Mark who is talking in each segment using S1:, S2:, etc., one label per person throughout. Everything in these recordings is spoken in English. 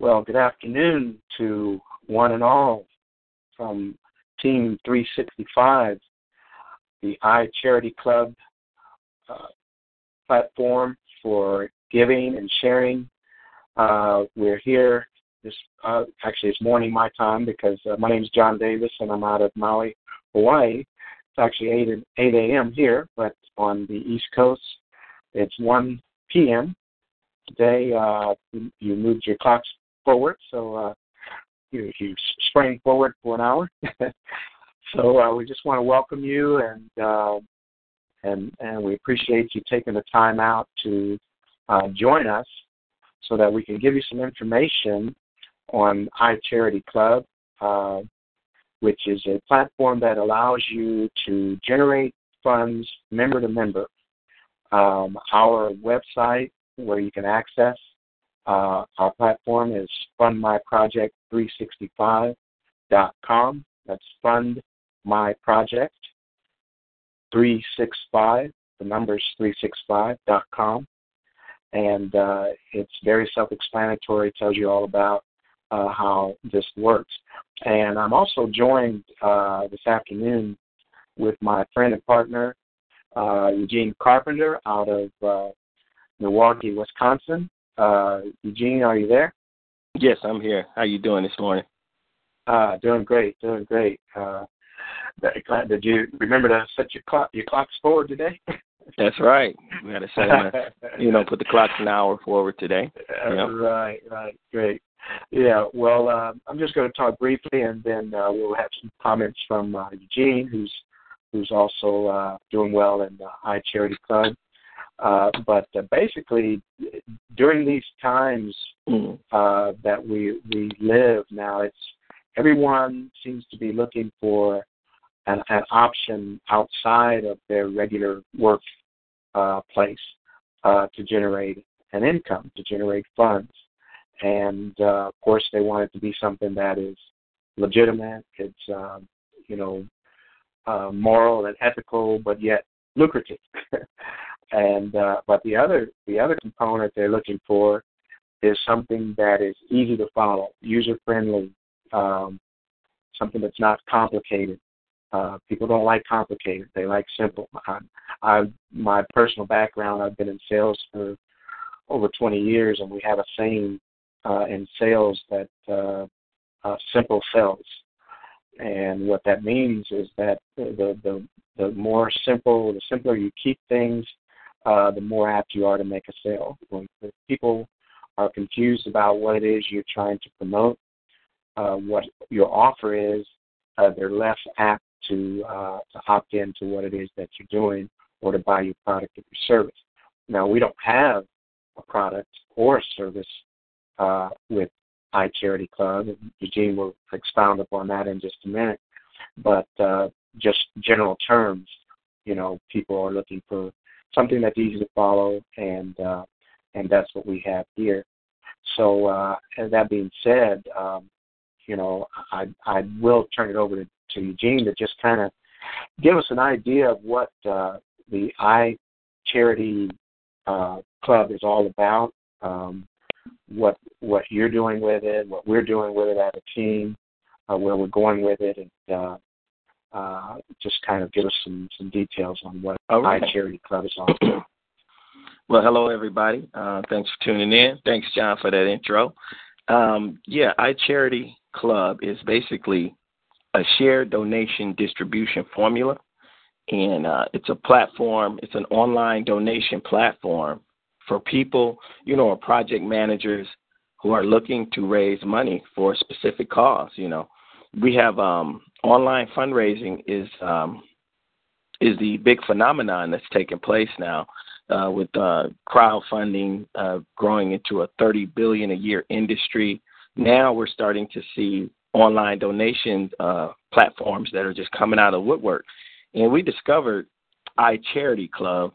S1: Well, good afternoon to one and all from Team 365, the I Charity Club uh, platform for giving and sharing. Uh, we're here this uh, actually it's morning my time because uh, my name is John Davis and I'm out of Maui, Hawaii. It's actually 8 8 a.m. here, but on the East Coast it's 1 p.m. Today uh, you, you moved your clocks forward, so uh, you you sprang forward for an hour. so uh, we just want to welcome you and uh, and and we appreciate you taking the time out to uh, join us so that we can give you some information on iCharity Club, uh, which is a platform that allows you to generate funds member to member. Um, our website where you can access uh, our platform is fundmyproject365.com. That's fund my project 365. The number's 365.com. And uh, it's very self explanatory, it tells you all about uh, how this works. And I'm also joined uh, this afternoon with my friend and partner, uh, Eugene Carpenter, out of uh, Milwaukee, Wisconsin. Uh, Eugene, are you there?
S2: Yes, I'm here. How you doing this morning?
S1: Uh, doing great, doing great. Uh, glad did you remember to set your clock your clocks forward today?
S2: That's right. We got to set them, you know, put the clocks an hour forward today.
S1: Uh, Right, right, great. Yeah, well, uh, I'm just going to talk briefly, and then uh, we'll have some comments from uh, Eugene, who's who's also uh, doing well in the iCharity Club. Uh, but uh, basically, during these times uh, that we we live now, it's everyone seems to be looking for an, an option outside of their regular work uh, place uh, to generate an income, to generate funds, and uh, of course, they want it to be something that is legitimate. It's um, you know uh, moral and ethical, but yet lucrative. and uh, but the other the other component they're looking for is something that is easy to follow, user friendly, um, something that's not complicated. Uh, people don't like complicated; they like simple. I, I, my personal background, I've been in sales for over 20 years, and we have a saying uh, in sales that uh, uh, simple sells. And what that means is that the, the the more simple, the simpler you keep things, uh, the more apt you are to make a sale. When people are confused about what it is you're trying to promote, uh, what your offer is, uh, they're less apt to uh, to opt into what it is that you're doing or to buy your product or your service. Now we don't have a product or a service uh, with iCharity Club. Eugene will expound upon that in just a minute. But uh, just general terms, you know, people are looking for something that's easy to follow, and uh, and that's what we have here. So, uh, and that being said, um, you know, I I will turn it over to, to Eugene to just kind of give us an idea of what uh, the I Charity uh, Club is all about. Um, what what you're doing with it, what we're doing with it as a team, uh, where we're going with it, and uh, just kind of give us some some details on what
S2: All right.
S1: iCharity Club is all about.
S2: Well, hello everybody. Uh, thanks for tuning in. Thanks, John, for that intro. Um, yeah, iCharity Club is basically a shared donation distribution formula, and uh, it's a platform. It's an online donation platform for people, you know, or project managers who are looking to raise money for a specific cause. You know, we have um, online fundraising is um, is the big phenomenon that's taking place now. uh, with uh, crowdfunding uh, growing into a 30 billion a year industry. Now we're starting to see online donation uh, platforms that are just coming out of woodwork. And we discovered iCharity Club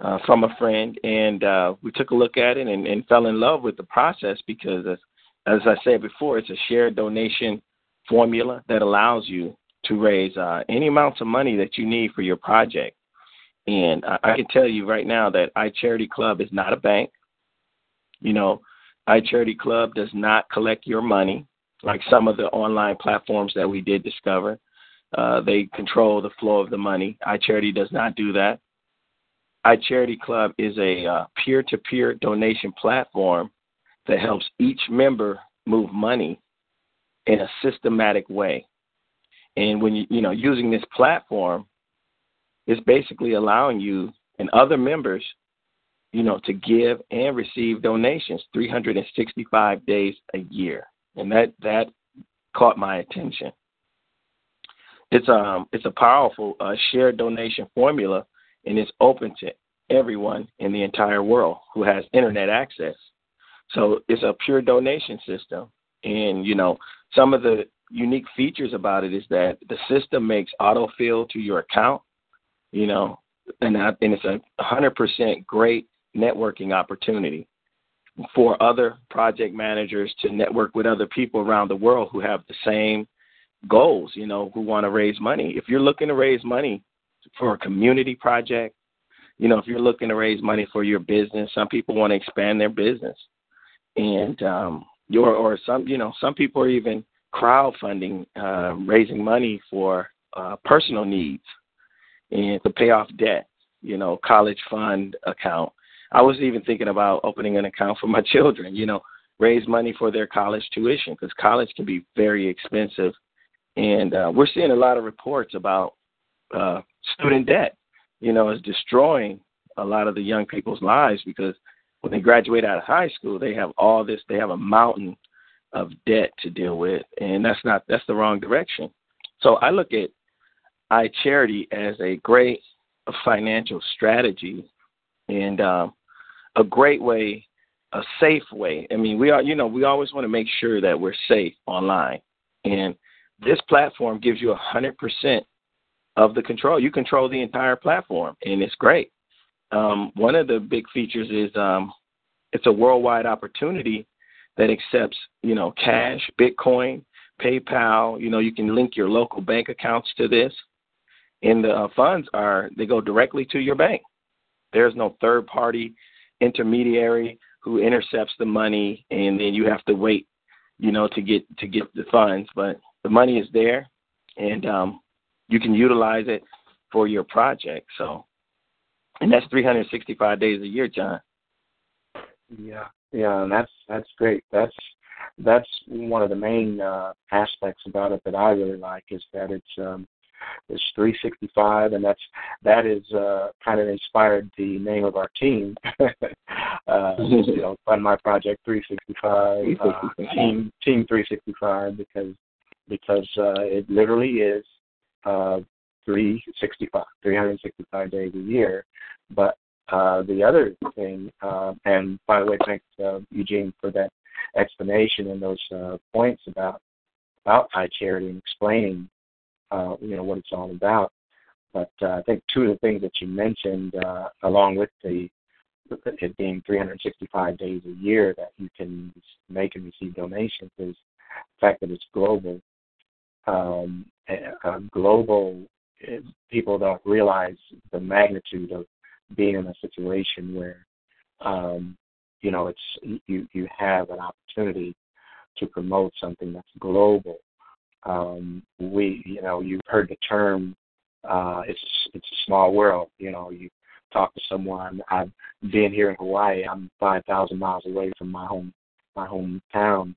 S2: uh, from a friend, and uh, we took a look at it and, and fell in love with the process because, as, as I said before, it's a shared donation formula that allows you to raise uh, any amounts of money that you need for your project. And I, I can tell you right now that iCharity Club is not a bank. You know, iCharity Club does not collect your money like some of the online platforms that we did discover. Uh, they control the flow of the money. iCharity does not do that. iCharity Club is a uh, peer-to-peer donation platform that helps each member move money in a systematic way. And when you you know using this platform, it's basically allowing you and other members, you know, to give and receive donations 365 days a year, and that that caught my attention. It's um it's a powerful uh, shared donation formula, and it's open to everyone in the entire world who has internet access. So it's a pure donation system, and you know some of the unique features about it is that the system makes autofill to your account, you know, and and it's a 100% great networking opportunity for other project managers to network with other people around the world who have the same goals, you know, who want to raise money. If you're looking to raise money for a community project, you know, if you're looking to raise money for your business, some people want to expand their business. And um your or some you know, some people are even crowdfunding, uh, raising money for uh, personal needs and to pay off debt, you know, college fund account. I was even thinking about opening an account for my children, you know, raise money for their college tuition because college can be very expensive and uh, we're seeing a lot of reports about uh, student debt. You know, is destroying a lot of the young people's lives because when they graduate out of high school, they have all this. They have a mountain of debt to deal with, and that's not that's the wrong direction. So I look at I charity as a great financial strategy and um, a great way, a safe way. I mean, we are you know we always want to make sure that we're safe online, and this platform gives you a hundred percent of the control. You control the entire platform, and it's great. Um, one of the big features is um, it's a worldwide opportunity that accepts, you know, cash, Bitcoin, PayPal. You know, you can link your local bank accounts to this, and the uh, funds are they go directly to your bank. There's no third party intermediary who intercepts the money, and then you have to wait, you know, to get to get the funds. But the money is there, and um, you can utilize it for your project. So, and that's 365 days a year, John.
S1: Yeah, yeah, and that's that's great. That's that's one of the main uh, aspects about it that I really like is that it's um, it's 365, and that's that is uh, kind of inspired the name of our team. uh, you know, Fund My Project 365, uh, Team Team 365, because because uh, it literally is uh, 365, 365 days a year. But uh, the other thing, uh, and by the way, thanks uh, Eugene for that explanation and those uh, points about about iCharity and explaining, uh, you know, what it's all about. But uh, I think two of the things that you mentioned, uh, along with the it being 365 days a year that you can make and receive donations, is the fact that it's global um, a, global people don't realize the magnitude of being in a situation where um, you know it's you you have an opportunity to promote something that's global. Um, we you know you've heard the term uh, it's it's a small world. You know you talk to someone. I've been here in Hawaii. I'm five thousand miles away from my home my hometown,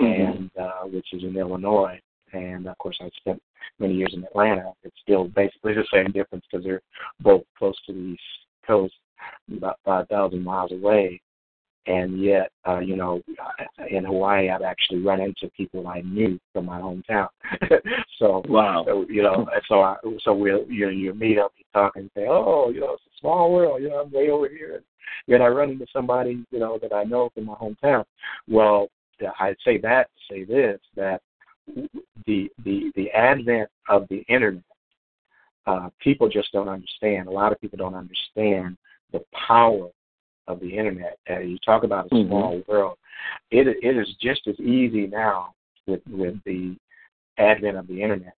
S1: mm-hmm. and uh, which is in Illinois and of course I spent many years in Atlanta. It's still basically the same difference because they're both close to the East Coast, about 5,000 miles away. and yet, uh, you know, in Hawaii, I've actually run into people I knew from my hometown. so,
S2: wow,
S1: so, you know, so I, so we, you know, you meet up, you talk, and say, oh, you know, it's a small world. You know, I'm way over here, and yet I run into somebody, you know, that I know from my hometown. Well, I say that to say this that the the the advent of the internet, uh, people just don't understand. A lot of people don't understand the power of the internet. Uh, you talk about a mm-hmm. small mm-hmm. world. It it is just as easy now with with the advent of the internet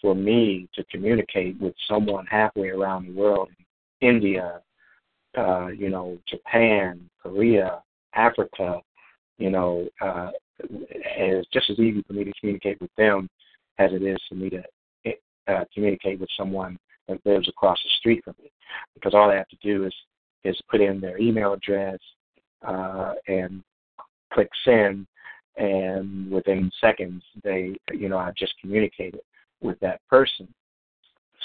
S1: for me to communicate with someone halfway around the world, India, uh, you know, Japan, Korea, Africa, you know, uh, it's just as easy for me to communicate with them as it is for me to uh, communicate with someone that lives across the street from me, because all they have to do is is put in their email address uh, and click send, and within seconds they, you know, I've just communicated with that person.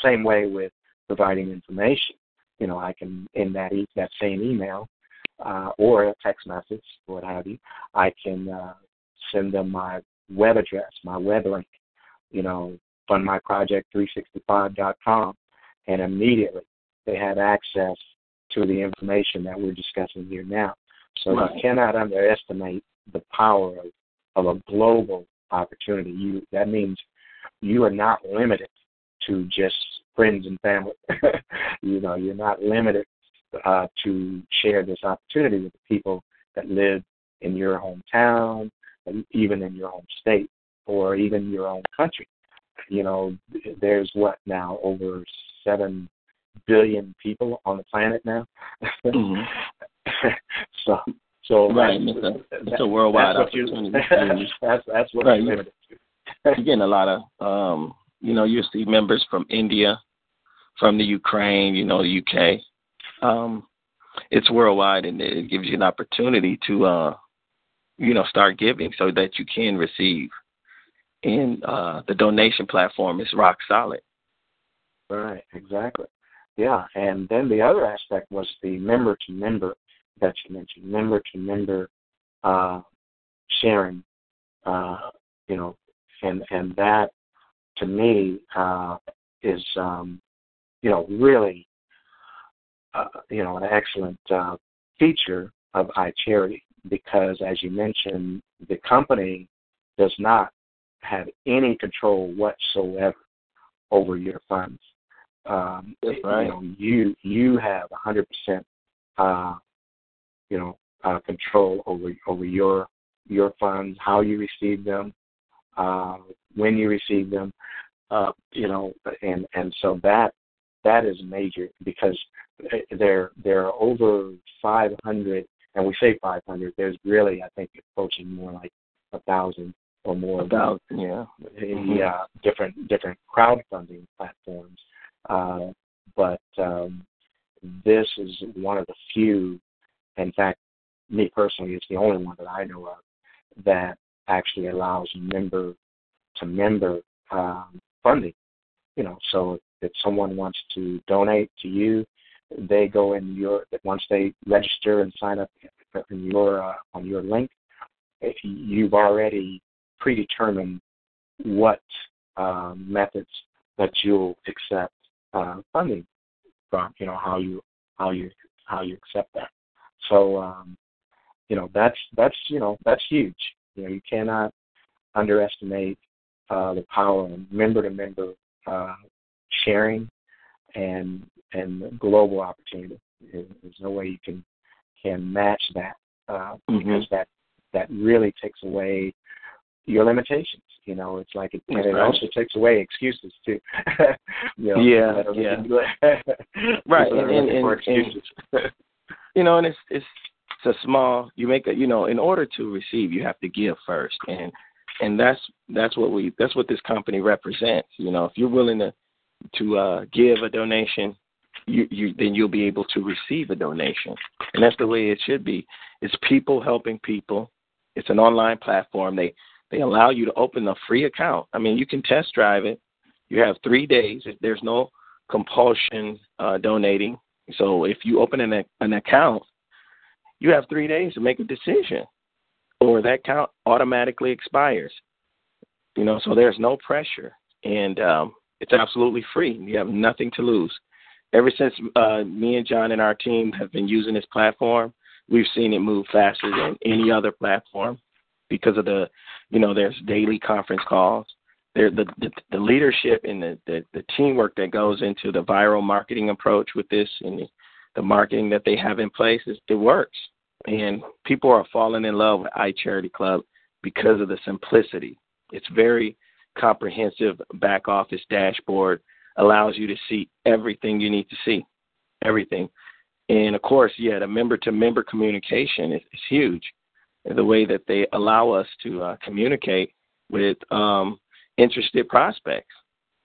S1: Same way with providing information. You know, I can in that e- that same email uh, or a text message, or what have you, I can uh, send them my web address, my web link. You know, fundmyproject365.com, and immediately they have access to the information that we're discussing here now. So right. you cannot underestimate the power of, of a global opportunity. You that means you are not limited to just friends and family. you know, you're not limited uh, to share this opportunity with the people that live in your hometown, even in your own state, or even your own country. You know, there's what now over seven billion people on the planet now.
S2: mm-hmm.
S1: so, so
S2: right, it's a, it's a worldwide
S1: that's
S2: opportunity.
S1: that's that's what
S2: right. you're getting a lot of, um, you know, you see members from India, from the Ukraine, you know, the UK. Um, it's worldwide, and it gives you an opportunity to, uh, you know, start giving so that you can receive. And uh, the donation platform is rock solid.
S1: Right, exactly. Yeah, and then the other aspect was the member to member that you mentioned, member to member uh, sharing. Uh, you know, and and that to me uh, is um, you know really uh, you know an excellent uh, feature of iCharity because as you mentioned, the company does not have any control whatsoever over your funds. Um,
S2: That's right.
S1: You know, you you have 100 percent, uh, you know, uh, control over over your your funds, how you receive them, uh, when you receive them, uh, you know, and and so that that is major because there there are over 500, and we say 500. There's really, I think, approaching more like a thousand or more.
S2: A thousand, yeah.
S1: Yeah, different different crowdfunding platforms uh, but um, this is one of the few, in fact, me personally, it's the only one that I know of that actually allows member to member um, funding. You know, so if someone wants to donate to you, they go in your once they register and sign up in your uh, on your link. If you've already predetermined what um, methods that you'll accept uh, funding from you know how you how you how you accept that. So um, you know that's that's you know that's huge. You know you cannot underestimate uh, the power of member to member uh, sharing and and global opportunity. There's no way you can can match that uh,
S2: mm-hmm.
S1: because that that really takes away your limitations. You know, it's like it, and it also takes away excuses too. you know,
S2: yeah, yeah. right, and, and, and,
S1: excuses.
S2: and you know, and it's it's it's a small. You make a you know, in order to receive, you have to give first, and and that's that's what we that's what this company represents. You know, if you're willing to to uh, give a donation, you, you then you'll be able to receive a donation, and that's the way it should be. It's people helping people. It's an online platform. They they allow you to open a free account. I mean, you can test drive it. You have three days. There's no compulsion uh, donating. So if you open an, an account, you have three days to make a decision, or that count automatically expires. You know, so there's no pressure, and um, it's absolutely free. You have nothing to lose. Ever since uh, me and John and our team have been using this platform, we've seen it move faster than any other platform because of the, you know, there's daily conference calls. There, the, the the leadership and the, the the teamwork that goes into the viral marketing approach with this and the, the marketing that they have in place is it works and people are falling in love with iCharity Club because of the simplicity. It's very comprehensive back office dashboard, allows you to see everything you need to see, everything. And of course, yeah, the member to member communication is, is huge. The way that they allow us to uh, communicate with um, interested prospects,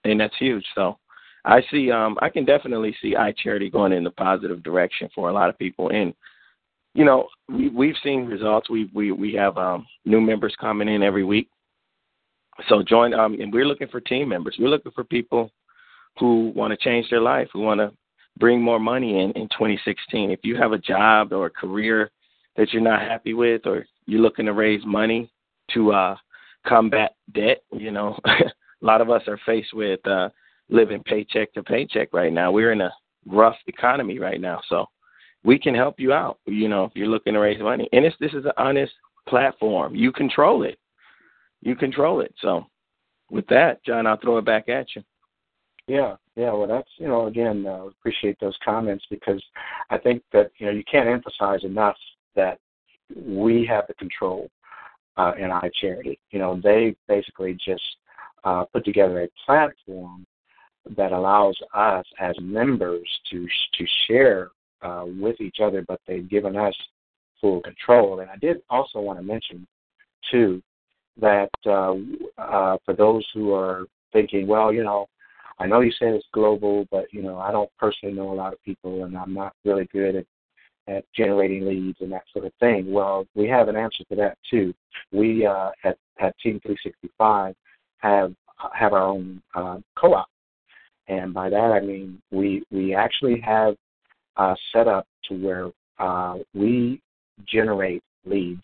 S2: and that's huge. So I see, um, I can definitely see iCharity going in the positive direction for a lot of people. And you know, we, we've seen results. We we we have um, new members coming in every week. So join, um, and we're looking for team members. We're looking for people who want to change their life, who want to bring more money in in 2016. If you have a job or a career that you're not happy with, or you're looking to raise money to uh, combat debt, you know, a lot of us are faced with uh, living paycheck to paycheck right now. We're in a rough economy right now, so we can help you out. You know, if you're looking to raise money, and it's, this is an honest platform. You control it. You control it. So, with that, John, I'll throw it back at you.
S1: Yeah, yeah. Well, that's you know, again, uh, appreciate those comments because I think that you know you can't emphasize enough that we have the control uh, in iCharity. You know, they basically just uh, put together a platform that allows us as members to to share uh, with each other, but they've given us full control. And I did also want to mention, too, that uh, uh, for those who are thinking, well, you know, I know you said it's global, but you know, I don't personally know a lot of people, and I'm not really good at at generating leads and that sort of thing. Well, we have an answer to that too. We uh, at at Team 365 have have our own uh, co-op, and by that I mean we we actually have uh, set up to where uh, we generate leads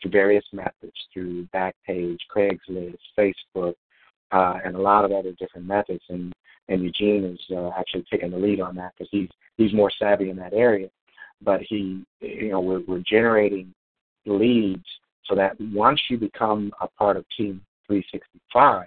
S1: through various methods, through Backpage, Craigslist, Facebook, uh, and a lot of other different methods. And and Eugene is uh, actually taking the lead on that because he's he's more savvy in that area. But he, you know, we're, we're generating leads so that once you become a part of Team 365,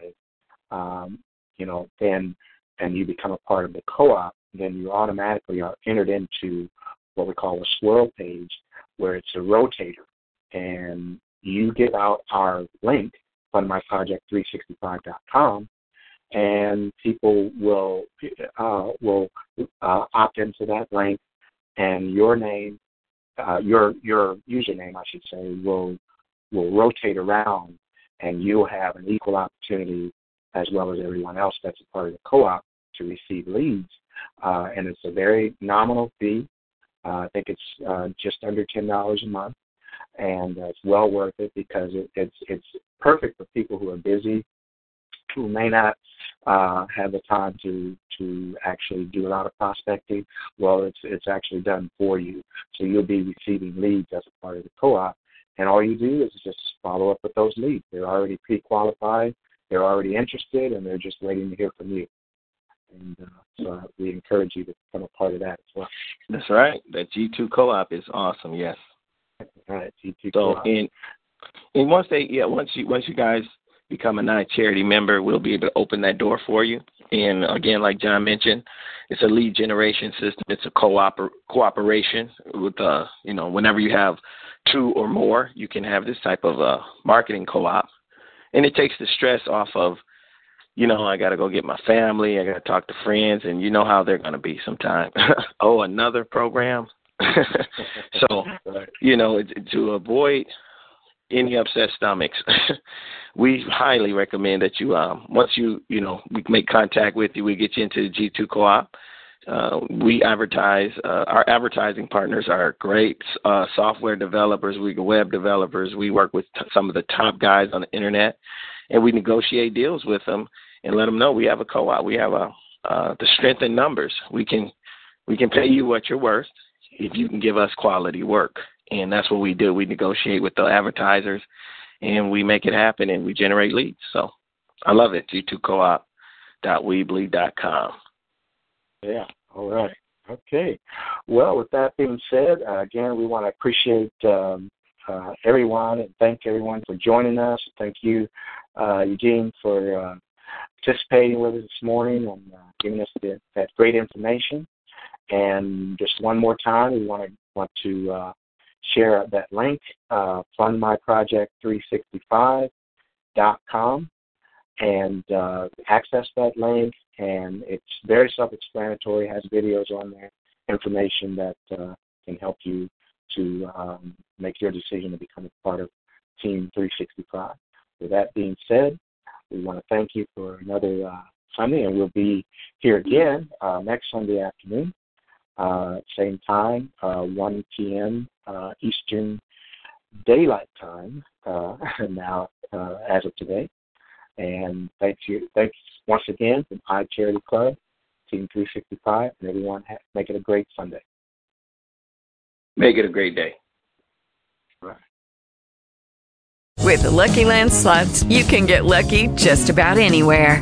S1: um, you know, then and you become a part of the co-op, then you automatically are entered into what we call a swirl page, where it's a rotator, and you give out our link, fundmyproject365.com, and people will uh, will uh, opt into that link, and your name, uh, your your username, I should say, will will rotate around, and you'll have an equal opportunity as well as everyone else that's a part of the co-op to receive leads uh, and it's a very nominal fee. Uh, I think it's uh, just under ten dollars a month, and uh, it's well worth it because it, it's it's perfect for people who are busy, who may not uh, have the time to to actually do a lot of prospecting. Well, it's it's actually done for you, so you'll be receiving leads as a part of the co-op, and all you do is just follow up with those leads. They're already pre-qualified, they're already interested, and they're just waiting to hear from you and uh, so we encourage you to become a part of that as well.
S2: That's right. That G2 co-op is awesome. Yes.
S1: All right, G2
S2: so and and once they yeah once you once you guys become a non-charity member, we'll be able to open that door for you. And again, like John mentioned, it's a lead generation system. It's a co-op cooperation with uh you know whenever you have two or more, you can have this type of uh marketing co-op, and it takes the stress off of you know, I got to go get my family. I got to talk to friends, and you know how they're going to be sometimes. oh, another program. so, you know, to avoid any upset stomachs, we highly recommend that you, um, once you, you know, we make contact with you, we get you into the G2 Co-op. Uh, we advertise. Uh, our advertising partners are great uh, software developers. We web developers. We work with t- some of the top guys on the internet, and we negotiate deals with them and let them know we have a co-op. We have a uh, the strength in numbers. We can we can pay you what you're worth if you can give us quality work. and that's what we do. We negotiate with the advertisers, and we make it happen, and we generate leads. So I love it. G2coop.weebly.com.
S1: Yeah. All right. Okay. Well, with that being said, uh, again, we want to appreciate um, uh, everyone and thank everyone for joining us. Thank you, uh, Eugene, for uh, participating with us this morning and uh, giving us the, that great information. And just one more time, we want to want to uh, share that link, uh, fundmyproject365.com, and uh, access that link. And it's very self-explanatory. Has videos on there, information that uh, can help you to um, make your decision to become a part of Team 365. With that being said, we want to thank you for another uh, Sunday, and we'll be here again uh, next Sunday afternoon, uh, same time, uh, 1 p.m. Uh, Eastern Daylight Time. Uh, now, uh, as of today, and thank you, thanks once again from iCharity Club, Team 365, and everyone. Ha- make it a great Sunday.
S2: Make it a great day.
S3: With the Lucky Land slots, you can get lucky just about anywhere.